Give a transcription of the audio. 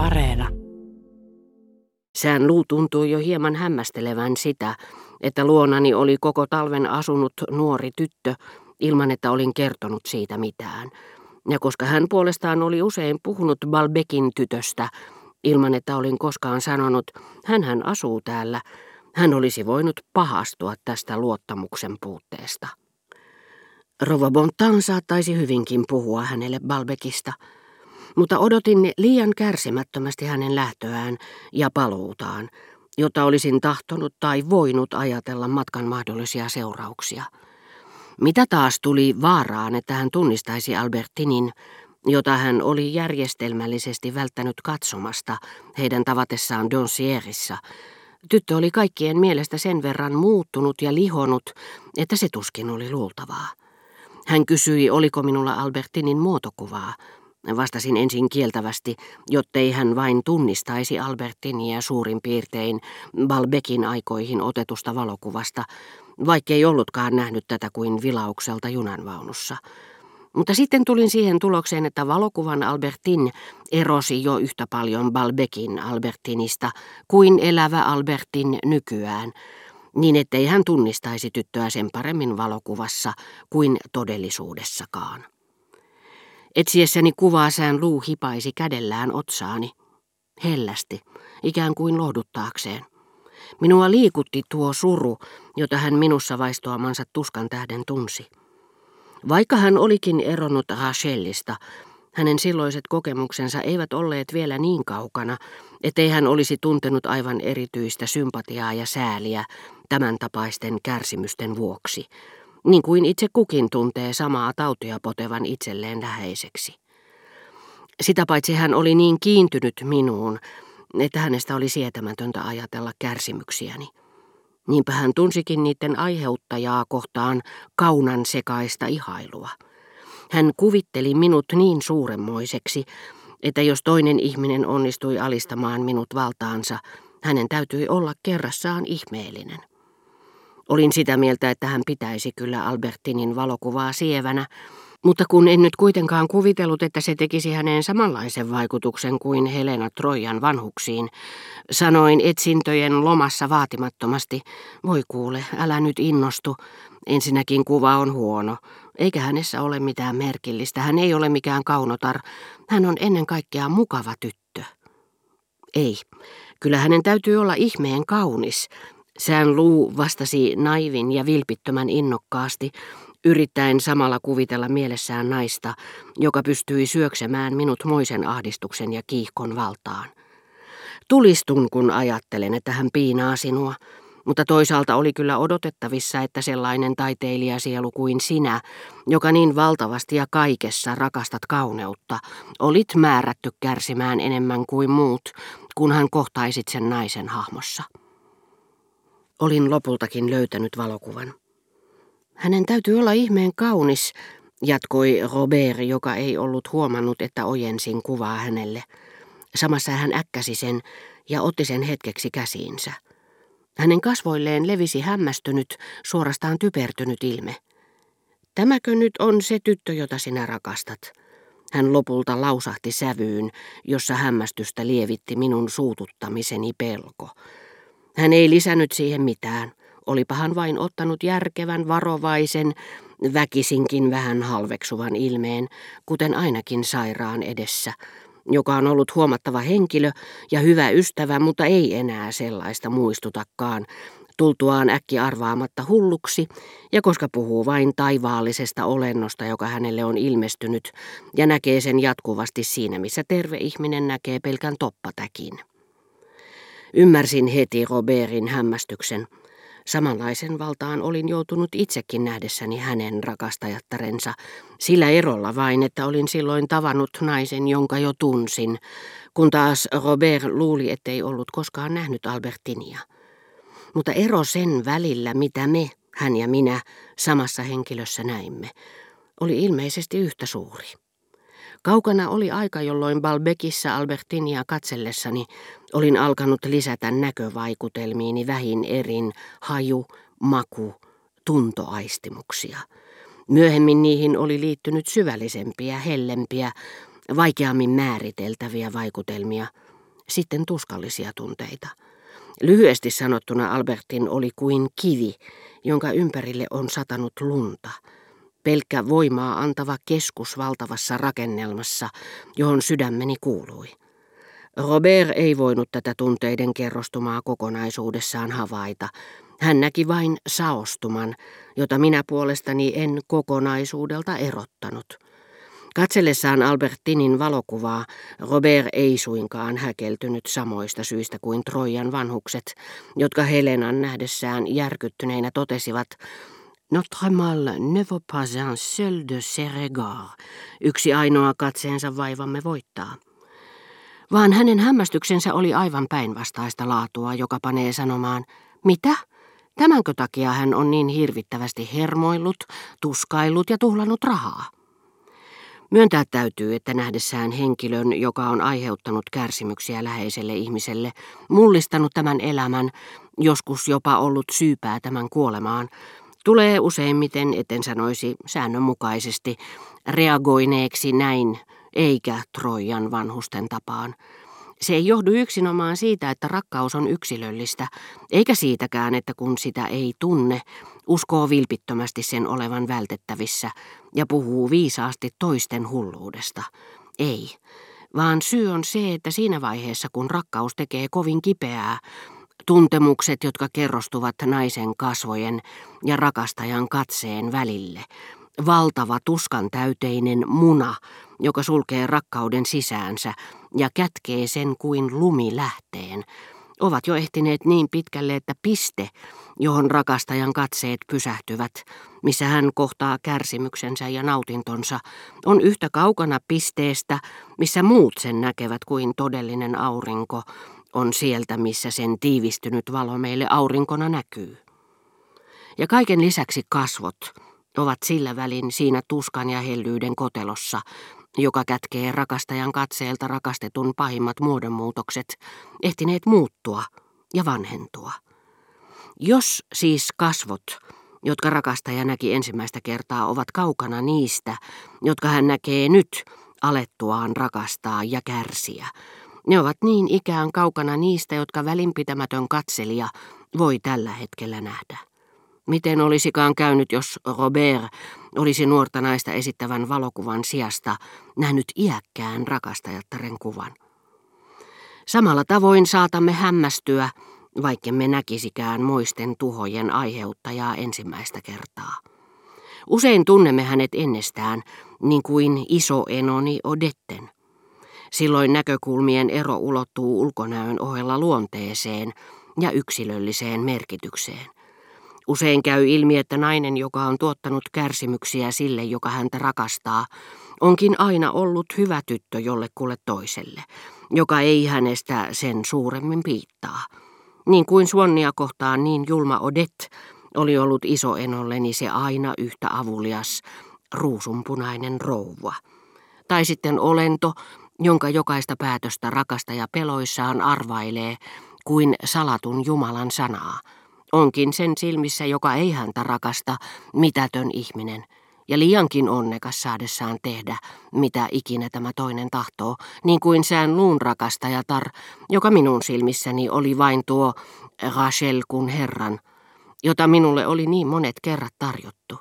Areena. Sään luu tuntui jo hieman hämmästelevän sitä, että luonani oli koko talven asunut nuori tyttö, ilman että olin kertonut siitä mitään. Ja koska hän puolestaan oli usein puhunut Balbekin tytöstä, ilman että olin koskaan sanonut, hän asuu täällä, hän olisi voinut pahastua tästä luottamuksen puutteesta. Rova Bontan saattaisi hyvinkin puhua hänelle Balbekista, mutta odotin liian kärsimättömästi hänen lähtöään ja paluutaan, jota olisin tahtonut tai voinut ajatella matkan mahdollisia seurauksia. Mitä taas tuli vaaraan, että hän tunnistaisi Albertinin, jota hän oli järjestelmällisesti välttänyt katsomasta heidän tavatessaan Donsierissa, Tyttö oli kaikkien mielestä sen verran muuttunut ja lihonut, että se tuskin oli luultavaa. Hän kysyi, oliko minulla Albertinin muotokuvaa. Vastasin ensin kieltävästi, jottei hän vain tunnistaisi Albertinia suurin piirtein Balbekin aikoihin otetusta valokuvasta, vaikkei ollutkaan nähnyt tätä kuin vilaukselta junanvaunussa. Mutta sitten tulin siihen tulokseen, että valokuvan Albertin erosi jo yhtä paljon Balbekin Albertinista kuin elävä Albertin nykyään, niin ettei hän tunnistaisi tyttöä sen paremmin valokuvassa kuin todellisuudessakaan. Etsiessäni kuvaa sään luu hipaisi kädellään otsaani, hellästi, ikään kuin lohduttaakseen. Minua liikutti tuo suru, jota hän minussa vaistoamansa tuskan tähden tunsi. Vaikka hän olikin eronnut Rachelista, hänen silloiset kokemuksensa eivät olleet vielä niin kaukana, ettei hän olisi tuntenut aivan erityistä sympatiaa ja sääliä tämän tapaisten kärsimysten vuoksi, niin kuin itse kukin tuntee samaa tautia potevan itselleen läheiseksi. Sitä paitsi hän oli niin kiintynyt minuun, että hänestä oli sietämätöntä ajatella kärsimyksiäni. Niinpä hän tunsikin niiden aiheuttajaa kohtaan kaunan sekaista ihailua. Hän kuvitteli minut niin suuremmoiseksi, että jos toinen ihminen onnistui alistamaan minut valtaansa, hänen täytyi olla kerrassaan ihmeellinen. Olin sitä mieltä, että hän pitäisi kyllä Albertinin valokuvaa sievänä, mutta kun en nyt kuitenkaan kuvitellut, että se tekisi häneen samanlaisen vaikutuksen kuin Helena Trojan vanhuksiin, sanoin etsintöjen lomassa vaatimattomasti, voi kuule, älä nyt innostu, ensinnäkin kuva on huono, eikä hänessä ole mitään merkillistä, hän ei ole mikään kaunotar, hän on ennen kaikkea mukava tyttö. Ei, kyllä hänen täytyy olla ihmeen kaunis, Sään luu vastasi naivin ja vilpittömän innokkaasti, yrittäen samalla kuvitella mielessään naista, joka pystyi syöksemään minut moisen ahdistuksen ja kiihkon valtaan. Tulistun, kun ajattelen, että hän piinaa sinua, mutta toisaalta oli kyllä odotettavissa, että sellainen taiteilijasielu kuin sinä, joka niin valtavasti ja kaikessa rakastat kauneutta, olit määrätty kärsimään enemmän kuin muut, kun hän kohtaisit sen naisen hahmossa. Olin lopultakin löytänyt valokuvan. Hänen täytyy olla ihmeen kaunis, jatkoi Robert, joka ei ollut huomannut, että ojensin kuvaa hänelle. Samassa hän äkkäsi sen ja otti sen hetkeksi käsiinsä. Hänen kasvoilleen levisi hämmästynyt, suorastaan typertynyt ilme. Tämäkö nyt on se tyttö, jota sinä rakastat? Hän lopulta lausahti sävyyn, jossa hämmästystä lievitti minun suututtamiseni pelko. Hän ei lisännyt siihen mitään. Olipahan vain ottanut järkevän, varovaisen, väkisinkin vähän halveksuvan ilmeen, kuten ainakin sairaan edessä, joka on ollut huomattava henkilö ja hyvä ystävä, mutta ei enää sellaista muistutakaan, tultuaan äkki arvaamatta hulluksi, ja koska puhuu vain taivaallisesta olennosta, joka hänelle on ilmestynyt, ja näkee sen jatkuvasti siinä, missä terve ihminen näkee pelkän toppatäkin. Ymmärsin heti Robertin hämmästyksen. Samanlaisen valtaan olin joutunut itsekin nähdessäni hänen rakastajattarensa, sillä erolla vain, että olin silloin tavannut naisen, jonka jo tunsin, kun taas Robert luuli, ettei ollut koskaan nähnyt Albertinia. Mutta ero sen välillä, mitä me, hän ja minä, samassa henkilössä näimme, oli ilmeisesti yhtä suuri. Kaukana oli aika, jolloin Balbekissa Albertinia katsellessani olin alkanut lisätä näkövaikutelmiini vähin erin haju, maku, tuntoaistimuksia. Myöhemmin niihin oli liittynyt syvällisempiä, hellempiä, vaikeammin määriteltäviä vaikutelmia, sitten tuskallisia tunteita. Lyhyesti sanottuna Albertin oli kuin kivi, jonka ympärille on satanut lunta. Pelkkä voimaa antava keskus valtavassa rakennelmassa, johon sydämeni kuului. Robert ei voinut tätä tunteiden kerrostumaa kokonaisuudessaan havaita. Hän näki vain saostuman, jota minä puolestani en kokonaisuudelta erottanut. Katsellessaan Albertinin valokuvaa Robert ei suinkaan häkeltynyt samoista syistä kuin Trojan vanhukset, jotka Helenan nähdessään järkyttyneinä totesivat, Notre mal ne vaut pas un seul de ses regards. Yksi ainoa katseensa vaivamme voittaa. Vaan hänen hämmästyksensä oli aivan päinvastaista laatua, joka panee sanomaan, mitä? Tämänkö takia hän on niin hirvittävästi hermoillut, tuskaillut ja tuhlannut rahaa? Myöntää täytyy, että nähdessään henkilön, joka on aiheuttanut kärsimyksiä läheiselle ihmiselle, mullistanut tämän elämän, joskus jopa ollut syypää tämän kuolemaan, tulee useimmiten, etten sanoisi säännönmukaisesti, reagoineeksi näin, eikä Trojan vanhusten tapaan. Se ei johdu yksinomaan siitä, että rakkaus on yksilöllistä, eikä siitäkään, että kun sitä ei tunne, uskoo vilpittömästi sen olevan vältettävissä ja puhuu viisaasti toisten hulluudesta. Ei, vaan syy on se, että siinä vaiheessa, kun rakkaus tekee kovin kipeää, tuntemukset, jotka kerrostuvat naisen kasvojen ja rakastajan katseen välille, valtava tuskan täyteinen muna, joka sulkee rakkauden sisäänsä ja kätkee sen kuin lumi lähteen, ovat jo ehtineet niin pitkälle, että piste, johon rakastajan katseet pysähtyvät, missä hän kohtaa kärsimyksensä ja nautintonsa, on yhtä kaukana pisteestä, missä muut sen näkevät kuin todellinen aurinko, on sieltä, missä sen tiivistynyt valo meille aurinkona näkyy. Ja kaiken lisäksi kasvot ovat sillä välin siinä tuskan ja hellyyden kotelossa, joka kätkee rakastajan katseelta rakastetun pahimmat muodonmuutokset, ehtineet muuttua ja vanhentua. Jos siis kasvot, jotka rakastaja näki ensimmäistä kertaa, ovat kaukana niistä, jotka hän näkee nyt alettuaan rakastaa ja kärsiä, ne ovat niin ikään kaukana niistä, jotka välinpitämätön katselija voi tällä hetkellä nähdä. Miten olisikaan käynyt, jos Robert olisi nuorta naista esittävän valokuvan sijasta nähnyt iäkkään rakastajattaren kuvan? Samalla tavoin saatamme hämmästyä, vaikkemme näkisikään moisten tuhojen aiheuttajaa ensimmäistä kertaa. Usein tunnemme hänet ennestään, niin kuin iso enoni Odetten. Silloin näkökulmien ero ulottuu ulkonäön ohella luonteeseen ja yksilölliseen merkitykseen. Usein käy ilmi, että nainen, joka on tuottanut kärsimyksiä sille, joka häntä rakastaa, onkin aina ollut hyvä tyttö jollekulle toiselle, joka ei hänestä sen suuremmin piittaa. Niin kuin Suonnia kohtaan niin julma Odet oli ollut iso enolleni se aina yhtä avulias, ruusunpunainen rouva. Tai sitten olento, jonka jokaista päätöstä rakastaja peloissaan arvailee kuin salatun Jumalan sanaa. Onkin sen silmissä, joka ei häntä rakasta, mitätön ihminen, ja liiankin onnekas saadessaan tehdä, mitä ikinä tämä toinen tahtoo, niin kuin sään luun rakastajatar, joka minun silmissäni oli vain tuo Rachel kun herran, jota minulle oli niin monet kerrat tarjottu.